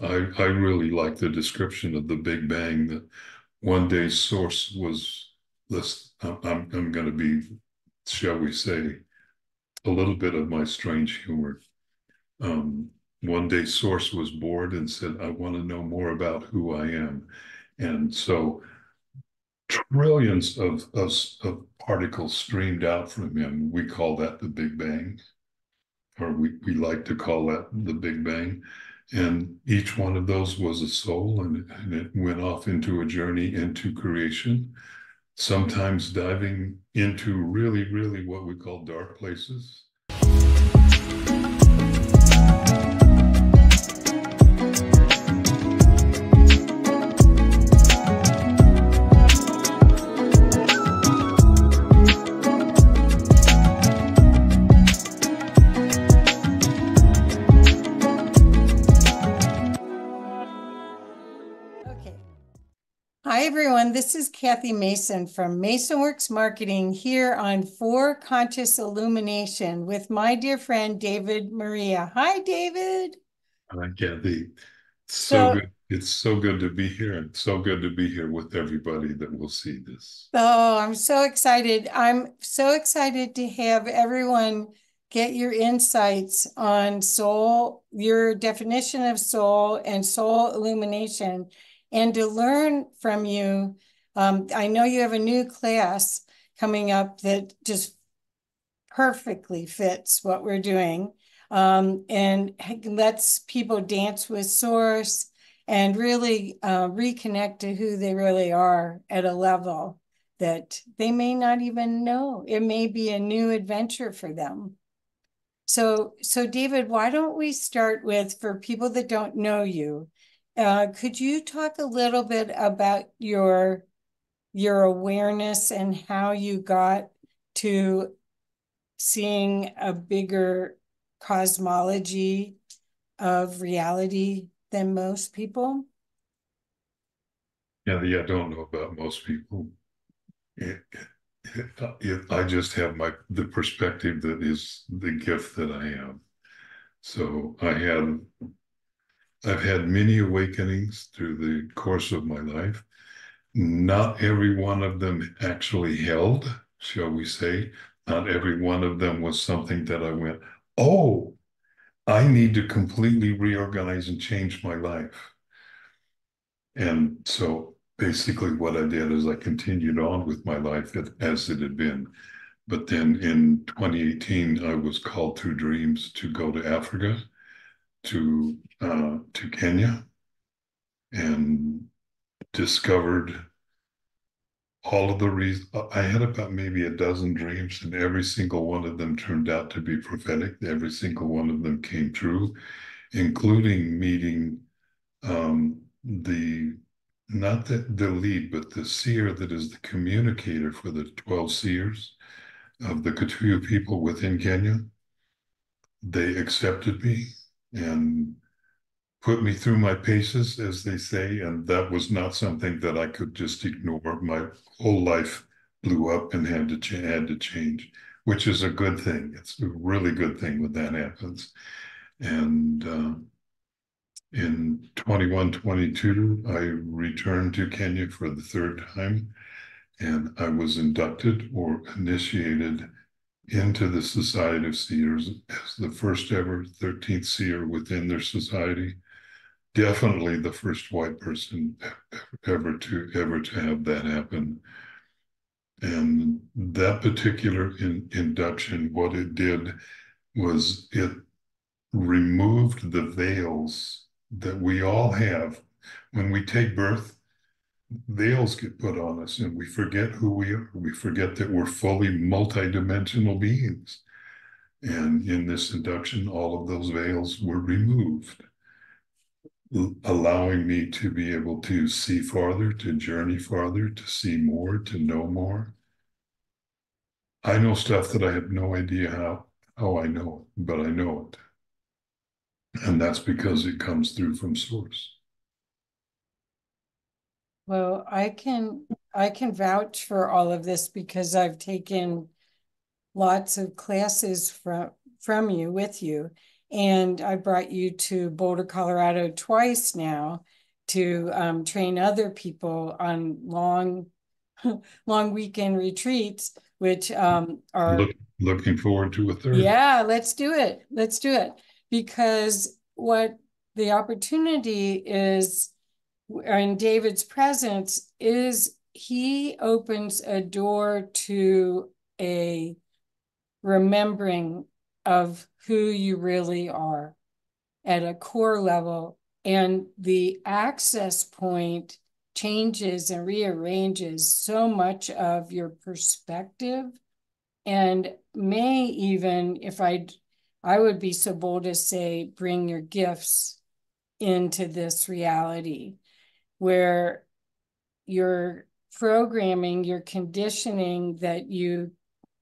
I, I really like the description of the Big Bang that one day source was this. I'm, I'm going to be, shall we say, a little bit of my strange humor. Um, one day source was bored and said, I want to know more about who I am. And so trillions of, of, of particles streamed out from him. We call that the Big Bang, or we, we like to call that the Big Bang. And each one of those was a soul, and, and it went off into a journey into creation, sometimes diving into really, really what we call dark places. This is Kathy Mason from MasonWorks Marketing here on For Conscious Illumination with my dear friend David Maria. Hi, David. Hi, Kathy. So, so good. It's so good to be here and so good to be here with everybody that will see this. Oh, I'm so excited. I'm so excited to have everyone get your insights on soul, your definition of soul and soul illumination and to learn from you. Um, I know you have a new class coming up that just perfectly fits what we're doing um, and lets people dance with source and really uh, reconnect to who they really are at a level that they may not even know. It may be a new adventure for them. So, so David, why don't we start with for people that don't know you, uh, could you talk a little bit about your your awareness and how you got to seeing a bigger cosmology of reality than most people? Yeah, yeah, I don't know about most people. It, it, it, I just have my the perspective that is the gift that I am. So I had I've had many awakenings through the course of my life. Not every one of them actually held, shall we say. Not every one of them was something that I went, oh, I need to completely reorganize and change my life. And so basically, what I did is I continued on with my life as it had been. But then in 2018, I was called through dreams to go to Africa to uh, to Kenya and discovered all of the reasons. I had about maybe a dozen dreams, and every single one of them turned out to be prophetic. Every single one of them came true, including meeting um, the not the, the lead, but the seer that is the communicator for the 12 seers of the Kikuyu people within Kenya. They accepted me and put me through my paces, as they say. And that was not something that I could just ignore. My whole life blew up and had to, ch- had to change, which is a good thing. It's a really good thing when that happens. And uh, in 21, 22, I returned to Kenya for the third time. And I was inducted or initiated into the Society of Seers as the first ever 13th seer within their society. Definitely the first white person ever to ever to have that happen. And that particular in, induction, what it did was it removed the veils that we all have when we take birth veils get put on us and we forget who we are. We forget that we're fully multidimensional beings. And in this induction, all of those veils were removed, allowing me to be able to see farther, to journey farther, to see more, to know more. I know stuff that I have no idea how, how I know it, but I know it. And that's because it comes through from source. Well, I can I can vouch for all of this because I've taken lots of classes from from you with you And I brought you to Boulder, Colorado twice now to um, train other people on long, long weekend retreats, which um, are Look, looking forward to a third. yeah, let's do it. Let's do it. Because what the opportunity is in David's presence is he opens a door to a remembering of who you really are at a core level. And the access point changes and rearranges so much of your perspective and may even, if I, I would be so bold to say, bring your gifts into this reality where your programming, your conditioning that you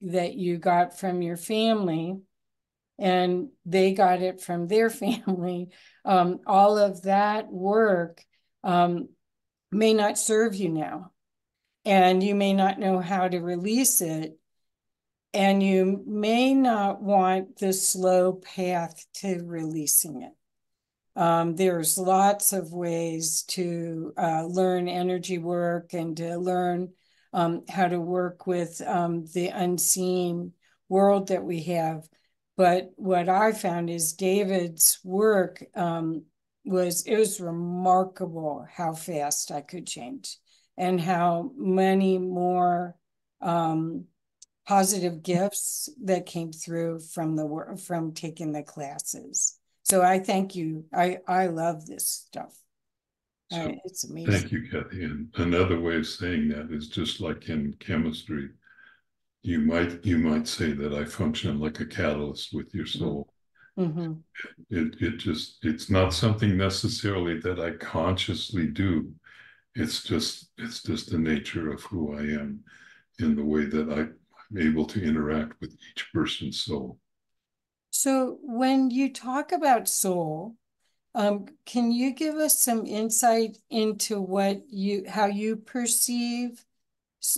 that you got from your family and they got it from their family um, all of that work um, may not serve you now and you may not know how to release it and you may not want the slow path to releasing it um, there's lots of ways to uh, learn energy work and to learn um, how to work with um, the unseen world that we have. But what I found is David's work um, was, it was remarkable how fast I could change and how many more um, positive gifts that came through from the work, from taking the classes. So I thank you. I, I love this stuff. So, Uh, it's amazing. Thank you, Kathy. And another way of saying that is just like in chemistry. You might you might say that I function like a catalyst with your soul. Mhm. It it just it's not something necessarily that I consciously do. It's just it's just the nature of who I am in the way that I, I'm able to interact with each person's soul. So when you talk about soul, um, can you give us some insight into what you how you perceive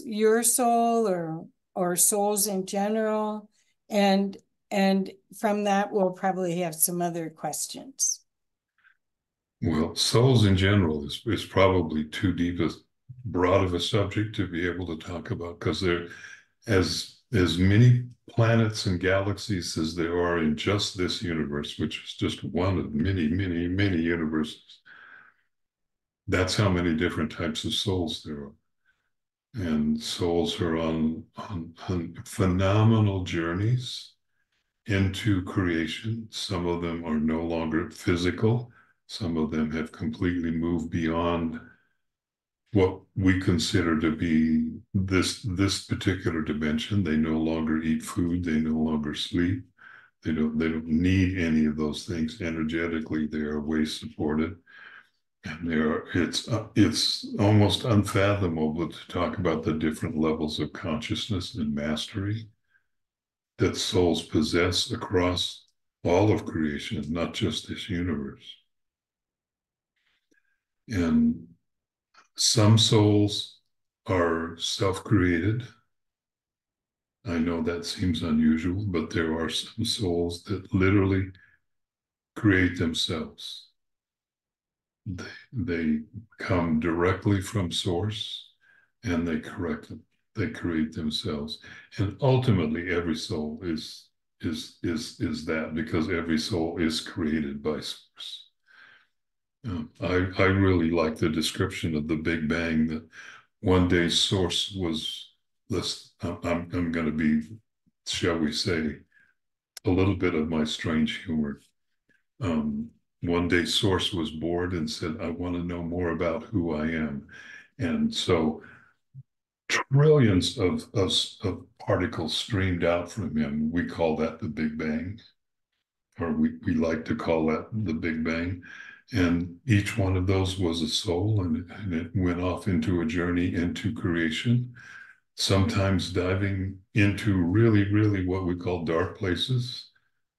your soul or or souls in general? And and from that we'll probably have some other questions. Well, souls in general is, is probably too deep a broad of a subject to be able to talk about because there as as many planets and galaxies as there are in just this universe, which is just one of many, many, many universes. That's how many different types of souls there are. And souls are on, on, on phenomenal journeys into creation. Some of them are no longer physical. Some of them have completely moved beyond what we consider to be this this particular dimension. They no longer eat food. They no longer sleep. They don't they don't need any of those things energetically. They are way supported, and they are it's uh, it's almost unfathomable to talk about the different levels of consciousness and mastery that souls possess across all of creation, not just this universe. And some souls are self created. I know that seems unusual, but there are some souls that literally create themselves. They, come directly from source and they correct them. They create themselves. And ultimately every soul is is is is that because every soul is created by source. Um, I, I really like the description of the Big Bang that one day source was this. I'm, I'm going to be, shall we say, a little bit of my strange humor. Um, one day source was bored and said, I want to know more about who I am. And so trillions of, of, of particles streamed out from him. We call that the Big Bang, or we, we like to call that the Big Bang. And each one of those was a soul, and, and it went off into a journey into creation, sometimes diving into really, really what we call dark places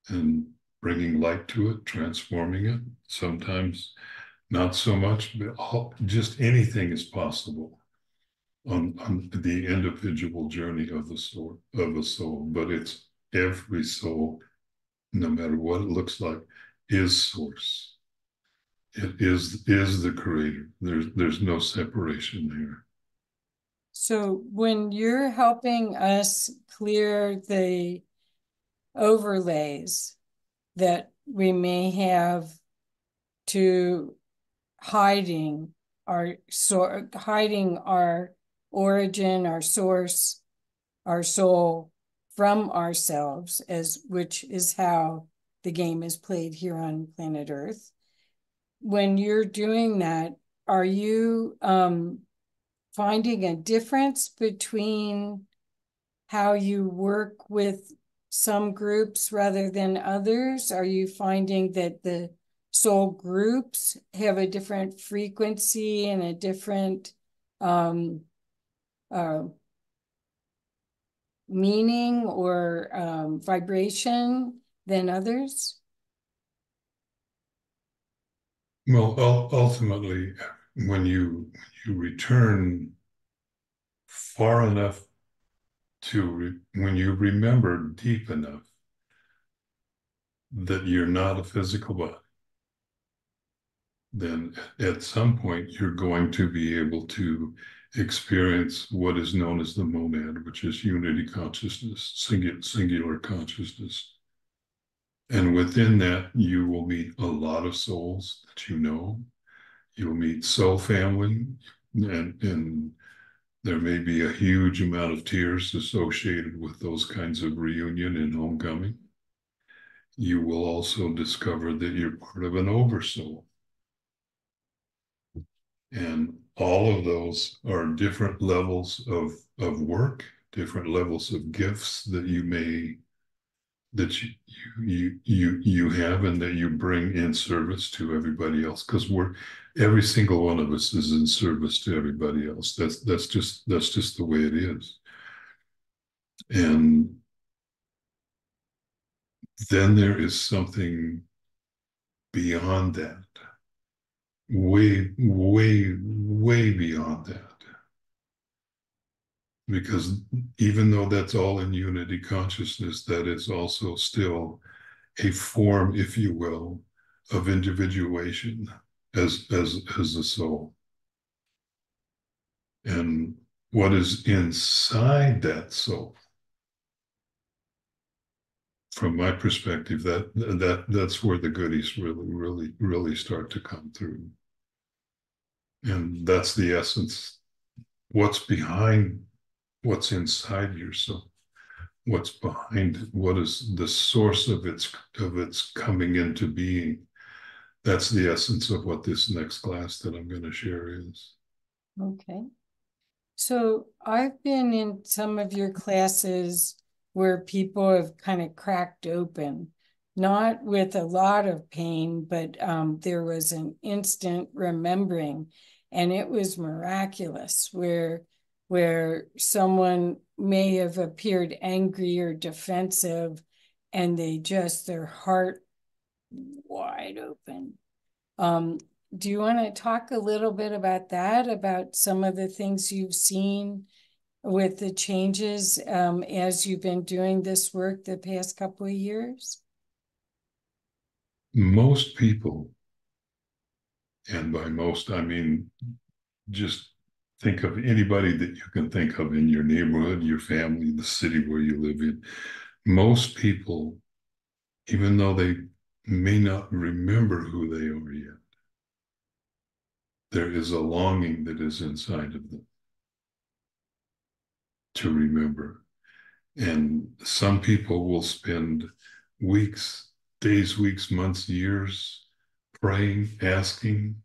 and bringing light to it, transforming it. Sometimes not so much, but all, just anything is possible on, on the individual journey of the soul of a soul. But it's every soul no matter what it looks like, is source. It is is the creator. There's there's no separation there. So when you're helping us clear the overlays that we may have to hiding our so hiding our origin, our source, our soul from ourselves, as which is how the game is played here on planet Earth. When you're doing that, are you um, finding a difference between how you work with some groups rather than others? Are you finding that the soul groups have a different frequency and a different um, uh, meaning or um, vibration than others? Well, ultimately, when you you return far enough to when you remember deep enough that you're not a physical body, then at some point you're going to be able to experience what is known as the monad, which is unity consciousness, singular, singular consciousness. And within that, you will meet a lot of souls that you know. You'll meet soul family, and, and there may be a huge amount of tears associated with those kinds of reunion and homecoming. You will also discover that you're part of an oversoul. And all of those are different levels of, of work, different levels of gifts that you may that you you you you have and that you bring in service to everybody else because we're every single one of us is in service to everybody else. That's that's just that's just the way it is. And then there is something beyond that. Way way way beyond that because even though that's all in unity consciousness, that is also still a form, if you will, of individuation as as as the soul. And what is inside that soul, from my perspective, that that that's where the goodies really, really, really start to come through. And that's the essence. What's behind what's inside yourself what's behind it, what is the source of its of its coming into being. That's the essence of what this next class that i'm going to share is. Okay. So i've been in some of your classes where people have kind of cracked open not with a lot of pain but um, there was an instant remembering and it was miraculous where where someone may have appeared angry or defensive and they just their heart wide open. Um, do you want to talk a little bit about that about some of the things you've seen with the changes um, as you've been doing this work the past couple of years? Most people and by most i mean just think of anybody that you can think of in your neighborhood, your family, the city where you live in. Most people, even though they may not remember who they are yet, there is a longing that is inside of them to remember. And some people will spend weeks, days, weeks, months, years praying, asking,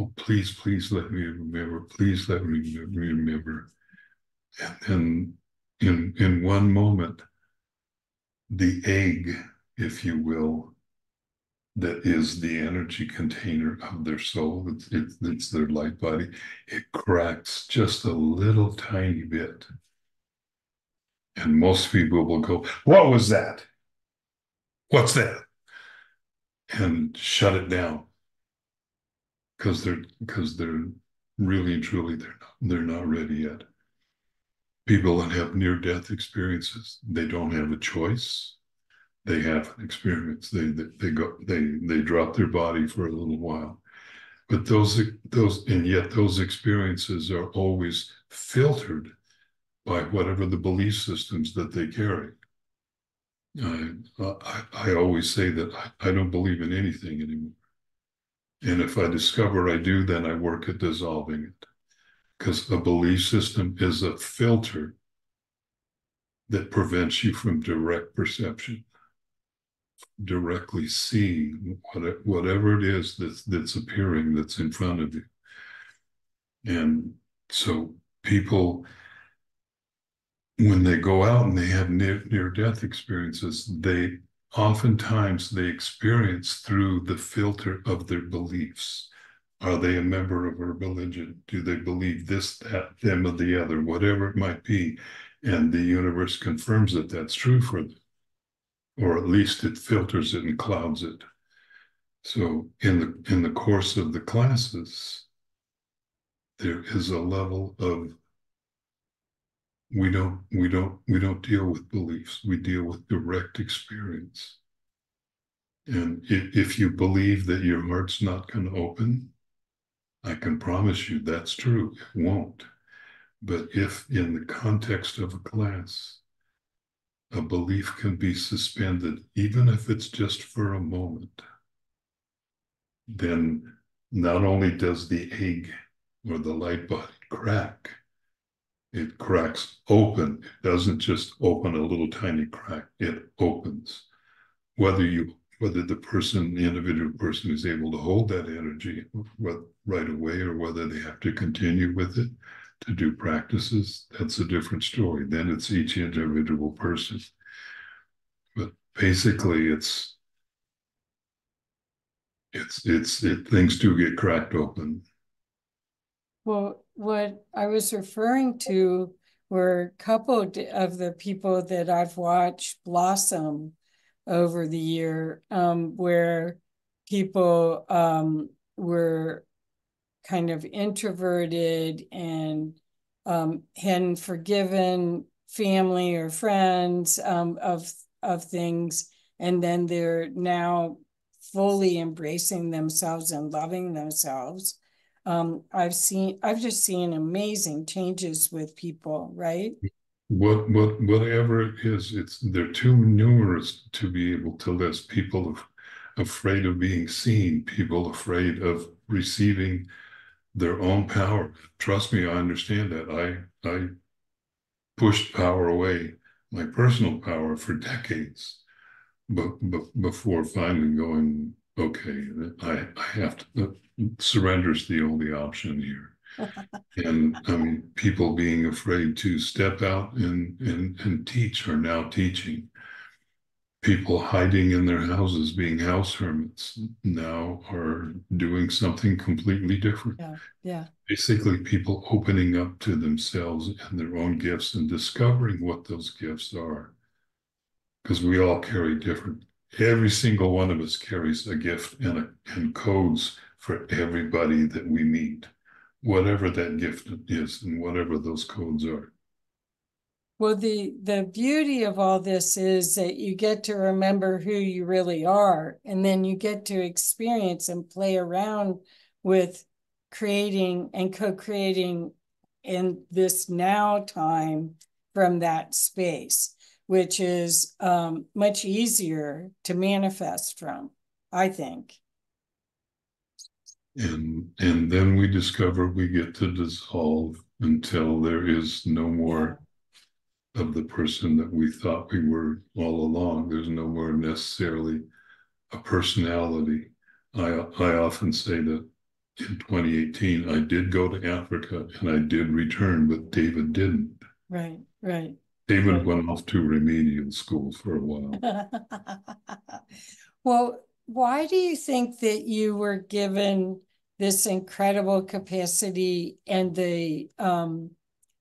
oh, please, please let me remember. Please let me remember. And then in, in one moment, the egg, if you will, that is the energy container of their soul, it's, it's, it's their light body, it cracks just a little tiny bit. And most people will go, What was that? What's that? And shut it down because they're because they're really and truly they're not they're not ready yet. People that have near death experiences, they don't have a choice. they have an experience. They, they they go they they drop their body for a little while. But those those and yet those experiences are always filtered by whatever the belief systems that they carry. I, I, I always say that I, I don't believe in anything anymore. And if I discover I do, then I work at dissolving it. Because a belief system is a filter that prevents you from direct perception, directly seeing whatever it is that's, that's appearing that's in front of you. And so people, when they go out and they have near, near death experiences, they oftentimes they experience through the filter of their beliefs. Are they a member of a religion? Do they believe this, that, them, or the other, whatever it might be? And the universe confirms that that's true for them, or at least it filters it and clouds it. So in the in the course of the classes, there is a level of we don't we don't we don't deal with beliefs. We deal with direct experience. And if, if you believe that your heart's not going to open i can promise you that's true. It won't. But if in the context of a class a belief can be suspended even if it's just for a moment then not only does the egg or the light body crack it cracks open. It doesn't just open a little tiny crack, it opens. Whether you whether the person, the individual person is able to hold that energy right away or whether they have to continue with it to do practices, that's a different story. Then it's each individual person. But basically it's it's it's it, things do get cracked open well, what I was referring to were a couple of the people that I've watched blossom over the year, um, where people um, were kind of introverted and um, hadn't forgiven family or friends um, of of things, and then they're now fully embracing themselves and loving themselves um, I've seen, I've just seen amazing changes with people, right? What, what, whatever it is, it's they're too numerous to be able to list. People afraid of being seen, people afraid of receiving their own power. Trust me, I understand that. I I pushed power away, my personal power, for decades, but, but before finally going, okay, I I have to surrender is the only option here. and I mean, people being afraid to step out and, and, and teach are now teaching. People hiding in their houses, being house hermits, now are doing something completely different. Yeah, yeah. Basically, people opening up to themselves and their own gifts and discovering what those gifts are. Because we all carry different, every single one of us carries a gift and, a, and codes for everybody that we meet, whatever that gift is and whatever those codes are. Well, the the beauty of all this is that you get to remember who you really are, and then you get to experience and play around with creating and co-creating in this now time from that space, which is um, much easier to manifest from, I think and and then we discover we get to dissolve until there is no more of the person that we thought we were all along. There's no more necessarily a personality. I i often say that in 2018 i did go to africa and i did return but david didn't. Right right. David right. went off to remedial school for a while. Well why do you think that you were given this incredible capacity and the um,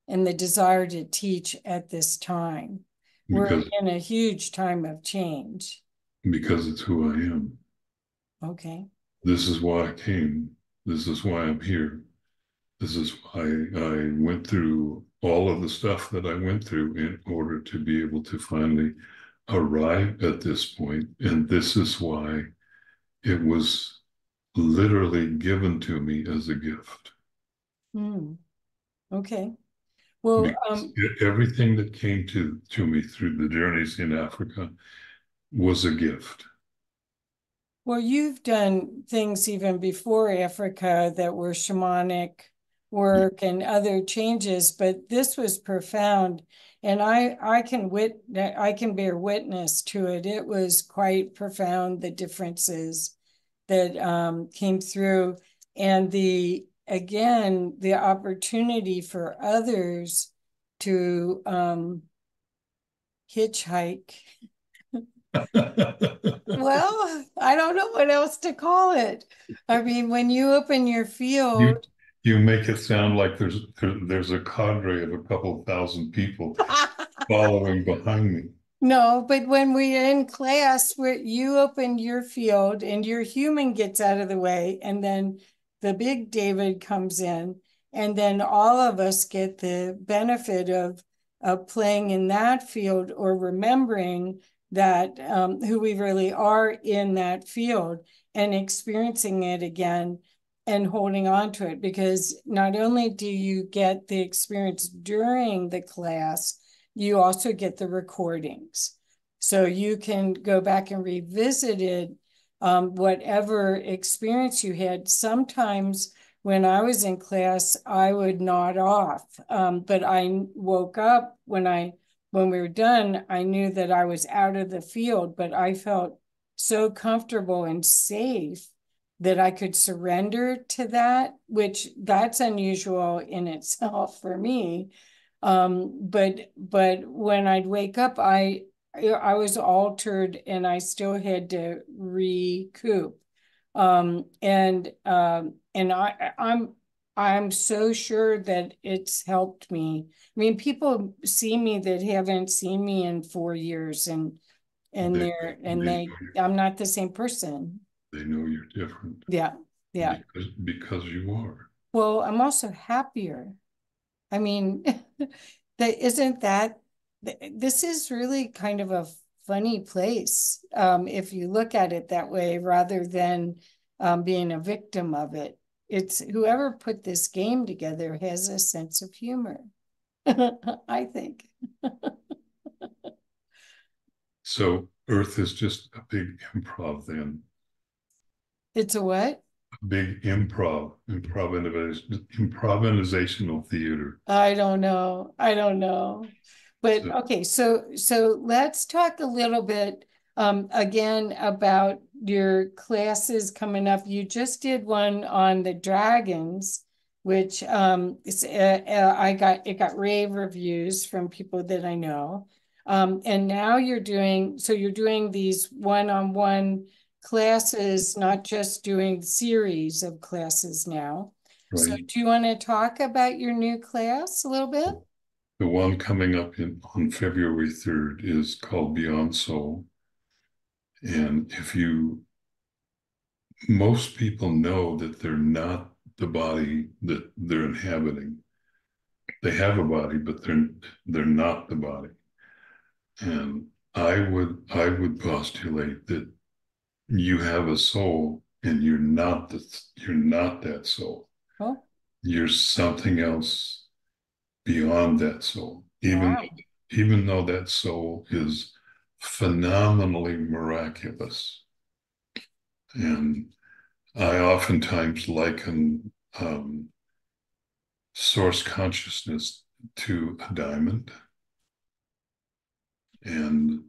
and the desire to teach at this time? Because, we're in a huge time of change. Because it's who I am. Okay. This is why I came. This is why I'm here. This is why I went through all of the stuff that I went through in order to be able to finally arrive at this point. point, and this is why it was literally given to me as a gift. Hmm. Okay. Well, um, everything that came to to me through the journeys in Africa was a gift. Well, you've done things even before Africa that were shamanic work and other changes, but this was profound. And I, I can wit, I can bear witness to it. It was quite profound, the differences that um, came through and the, again, the opportunity for others to um, hitchhike. well, I don't know what else to call it. I mean, when you open your field, you, make it sound like there's there, there's a cadre of a couple thousand people following behind me. No, but when we're in class, where you open your field and your human gets out of the way, and then the big David comes in, and then all of us get the benefit of of playing in that field or remembering that um, who we really are in that field and experiencing it again and holding on to it because not only do you get the experience during the class, you also get the recordings. So you can go back and revisit it, um, whatever experience you had. Sometimes when I was in class, I would nod off, um, but I woke up when I when we were done. I knew that I was out of the field, but I felt so comfortable and safe that I could surrender to that, which that's unusual in itself for me. Um, but but when I'd wake up, I I was altered and I still had to recoup. Um, and um, and I I'm I'm so sure that it's helped me. I mean, people see me that haven't seen me in four years, and and they, are and they I'm not the same person they know you're different. Yeah. Yeah. Because, because you are. Well, I'm also happier. I mean, that isn't that this is really kind of a funny place um, if you look at it that way rather than um, being a victim of it. It's whoever put this game together has a sense of humor, I think. so Earth is just a big improv then. It's a what? Big improv, improvisation, improvisational theater. I don't know. I don't know. But so, okay, so so let's talk a little bit um, again about your classes coming up. You just did one on the dragons, which um, uh, uh, I got it got rave reviews from people that I know. Um, and now you're doing so you're doing these one-on-one classes, not just doing series of classes now. Right. So do you want to talk about your new class a little bit? The one coming up in, on February 3rd is called Beyond Soul. And if you, most people know that they're not the body that they're inhabiting. They have a body, but they're they're not the body. And I would I would postulate that you have a soul and you're not the, you're not that soul. Huh? You're something else beyond that soul. Even wow. even though that soul is phenomenally miraculous. And I oftentimes liken um, source consciousness to a diamond. And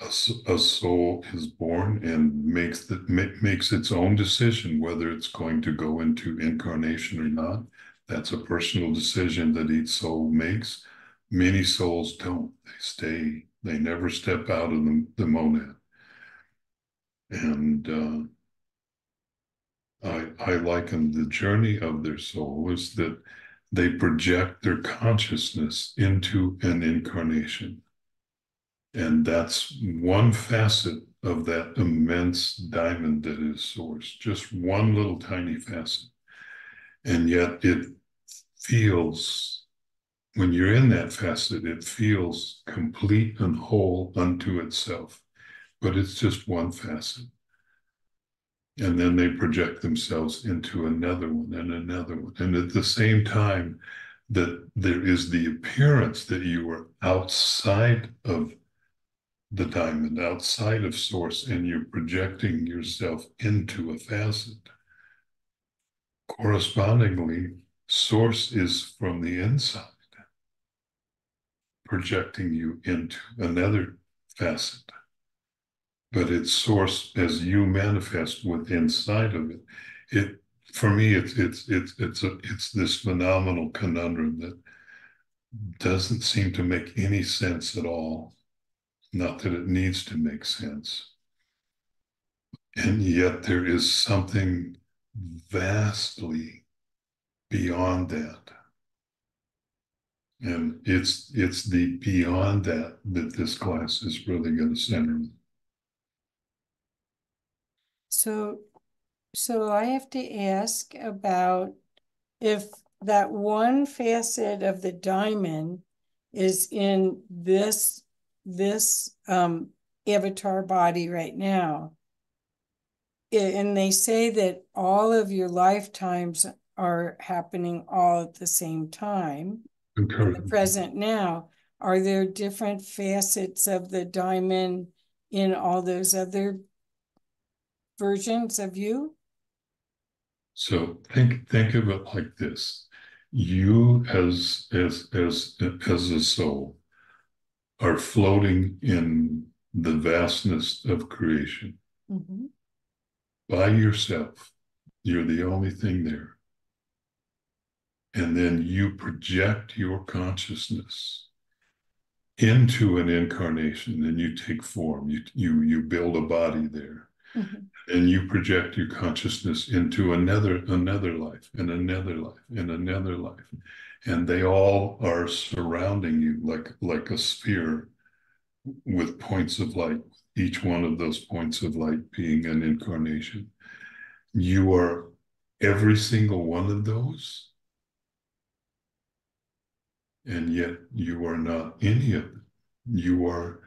a, a soul is born and makes the, makes its own decision whether it's going to go into incarnation or not. That's a personal decision that each soul makes. Many souls don't. They stay. They never step out of the, the monad. And uh, I, I liken the journey of their soul is that they project their consciousness into an incarnation and that's one facet of that immense diamond that is source, just one little tiny facet. And yet it feels when you're in that facet, it feels complete and whole unto itself, but it's just one facet. And then they project themselves into another one and another one. And at the same time, that there is the appearance that you are outside of the diamond, outside of source, and you're projecting yourself into a facet. Correspondingly, source is from the inside projecting you into another facet. But its source as you manifest with inside of it. It for me it's it's it's it's a it's this phenomenal conundrum that doesn't seem to make any sense at all. Not that it needs to make sense. And yet there is something vastly beyond that and it's it's the beyond that that this class is really going to center. So, so I have to ask about if that one facet of the diamond is in this this um, avatar body right now. And they say that all of your lifetimes are happening all at the same time. The present now, are there different facets of the diamond in all those other versions of you? So think think of it like this: you as as as as a soul are floating in the vastness of creation mm-hmm. by yourself. You're the only thing there and then you project your consciousness into an incarnation and you take form you you you build a body there mm-hmm. and you project your consciousness into another another life and another life and another life and they all are surrounding you like like a sphere with points of light each one of those points of light being an incarnation. You are every single one of those and yet you are not any of them. You are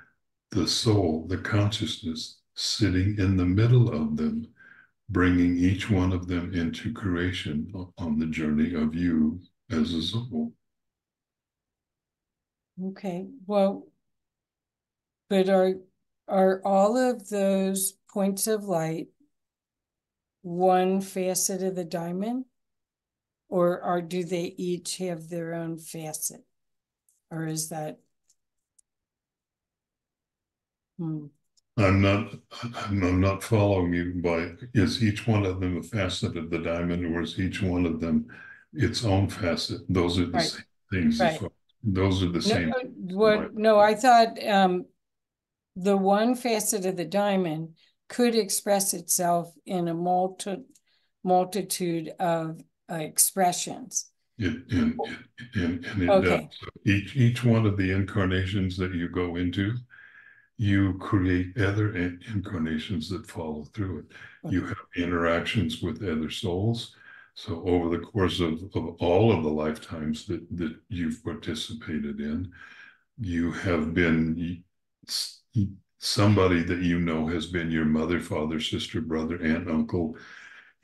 the soul, the consciousness sitting in the middle of them, bringing each one of them into creation on the journey of you as a soul. Okay, well, but are are all of those points of light one facet of the diamond? Or, are do they each have their own facet? Or is that? Hmm. I'm not, I'm not following you by, is each one of them a facet of the diamond or is each one of them its own facet? Those are the right. same things. Right. Those are the no, same. What, no, I thought um, the one facet of the diamond could express itself in a multi, multitude of uh, expressions. It, and, and, and it okay. does. Each, each one of the incarnations that you go into, you create other incarnations that follow through it. You have interactions with other souls. So over the course of, of all of the lifetimes that, that you've participated in, you have been somebody that you know has been your mother, father, sister, brother, aunt, uncle,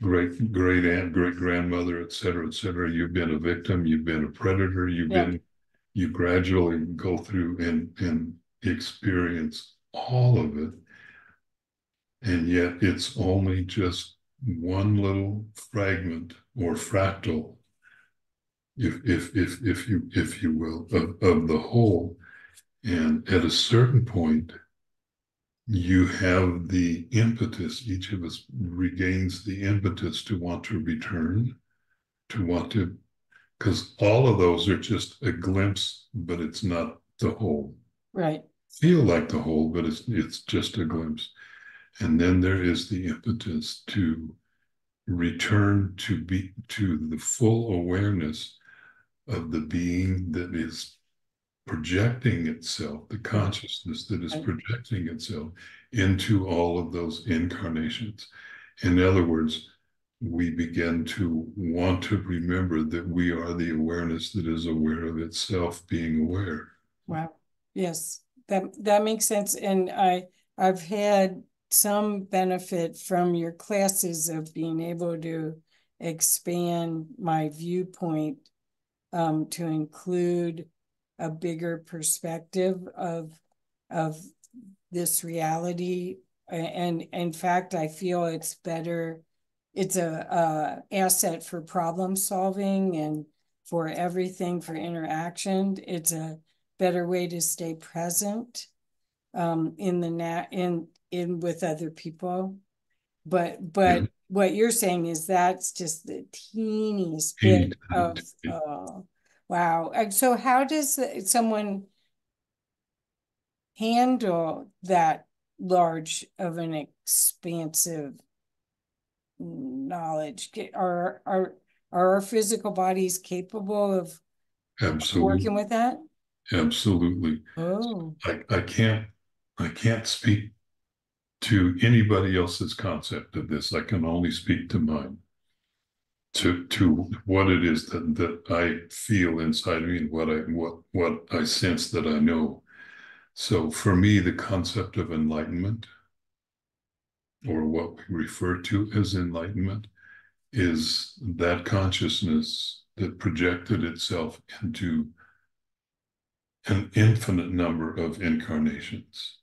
great great aunt, great grandmother, et cetera, et cetera. You've been a victim, you've been a predator, you've yeah. been you gradually go through and and experience all of it. And yet it's only just one little fragment or fractal, if if if if you if you will, of, of the whole. And at a certain point, you have the impetus, each of us regains the impetus to want to return, to want to, because all of those are just a glimpse, but it's not the whole. Right. Feel like the whole, but it's it's just a glimpse. And then there is the impetus to return to be to the full awareness of the being that is projecting itself, the consciousness that is projecting itself into all of those incarnations. In other words, we begin to want to remember that we are the awareness that is aware of itself being aware. Wow. Yes, that that makes sense. And I I've had some benefit from your classes of being able to expand my viewpoint um, to include a bigger perspective of of this reality. And in fact, I feel it's better. It's a, a asset for problem solving and for everything for interaction. It's a better way to stay present um, in the nat in in with other people. But but what you're saying is that's just the teeniest bit of uh, wow. And so how does someone handle that large of an expansive knowledge? Are are are our physical bodies capable of Absolutely. working with that? Absolutely. Oh. I, I can't I can't speak to anybody else's concept of this. I can only speak to mine. To to what it is that, that I feel inside me and what I what what I sense that I know. So for me, the concept of enlightenment, or what we refer to as enlightenment, is that consciousness that projected itself into an infinite number of incarnations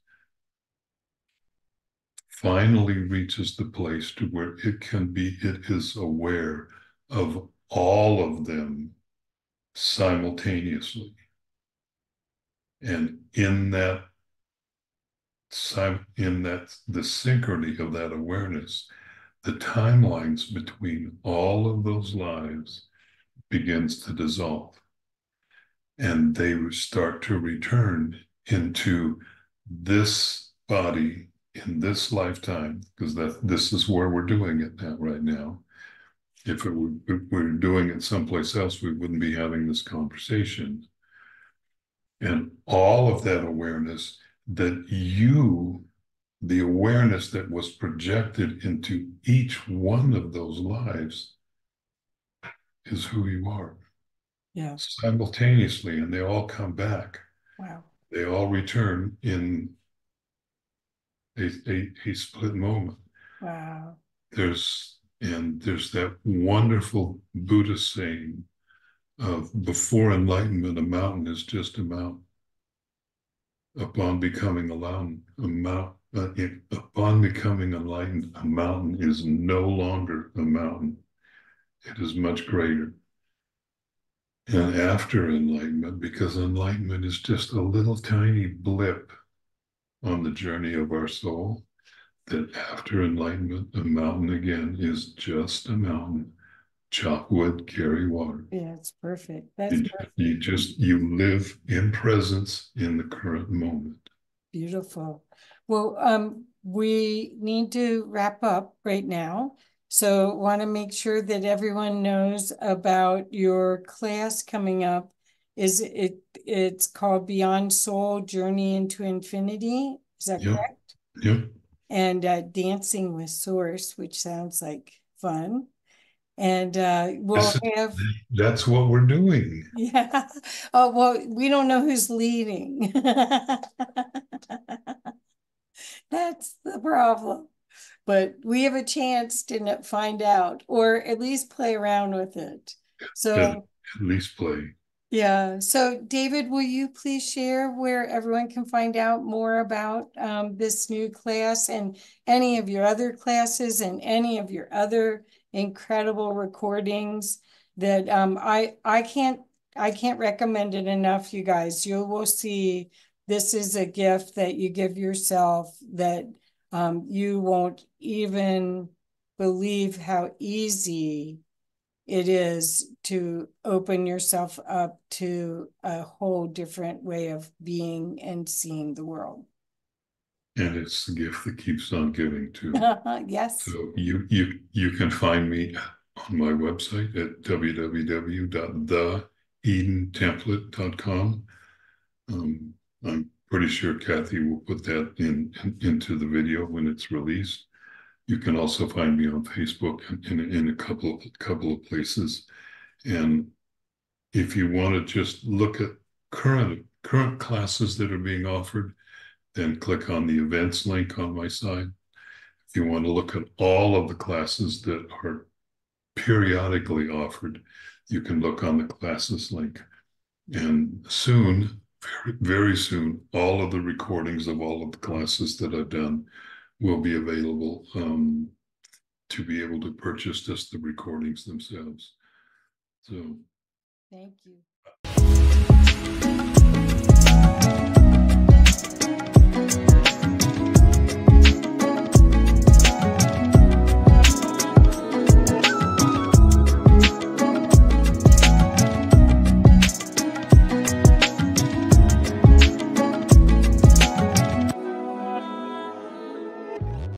finally reaches the place to where it can be, it is aware of all of them simultaneously. And in that, in that, the synchrony of that awareness, the timelines between all of those lives begins to dissolve. And they start to return into this body in this lifetime, because that this is where we're doing it now, right now. If it were if we are doing it someplace else, we wouldn't be having this conversation. And all of that awareness that you, the awareness that was projected into each one of those lives, is who you are. Yeah. Simultaneously, and they all come back. Wow. They all return in a, split moment. Wow. There's and there's that wonderful Buddhist saying of before enlightenment, a mountain is just a mountain. Upon becoming a mountain, a mount, uh, upon becoming enlightened, a mountain is no longer a mountain. It is much greater. And after enlightenment, because enlightenment is just a little tiny blip on the journey of our soul that after enlightenment, a mountain again is just a mountain. Chop wood, carry water. Yeah, it's perfect. That's you, perfect. you just you live in presence in the current moment. Beautiful. Well, um, we need to wrap up right now. So want to make sure that everyone knows about your class coming up is it it's called Beyond Soul Journey into Infinity. Is that yep. correct? Yep. And uh, Dancing with Source, which sounds like fun. And uh, we'll that's, have that's what we're doing. Yeah. Oh well, we don't know who's leading. that's the problem. But we have a chance to find out, or at least play around with it. So at least play. Yeah. So, David, will you please share where everyone can find out more about um, this new class and any of your other classes and any of your other incredible recordings that um, I I can't I can't recommend it enough, you guys. You will see this is a gift that you give yourself that um, you won't even believe how easy it is to open yourself up to a whole different way of being and seeing the world. And it's the gift that keeps on giving too. yes. So you you you can find me on my website at www.theedentemplate.com. Um, I'm pretty sure Kathy will put that in, in into the video when it's released. You can also find me on Facebook in, in a couple of, couple of places. And if you want to just look at current, current classes that are being offered, then click on the events link on my side. If you want to look at all of the classes that are periodically offered, you can look on the classes link. And soon, very, very soon, all of the recordings of all of the classes that I've done will be available um, to be able to purchase just the recordings themselves. So, thank you.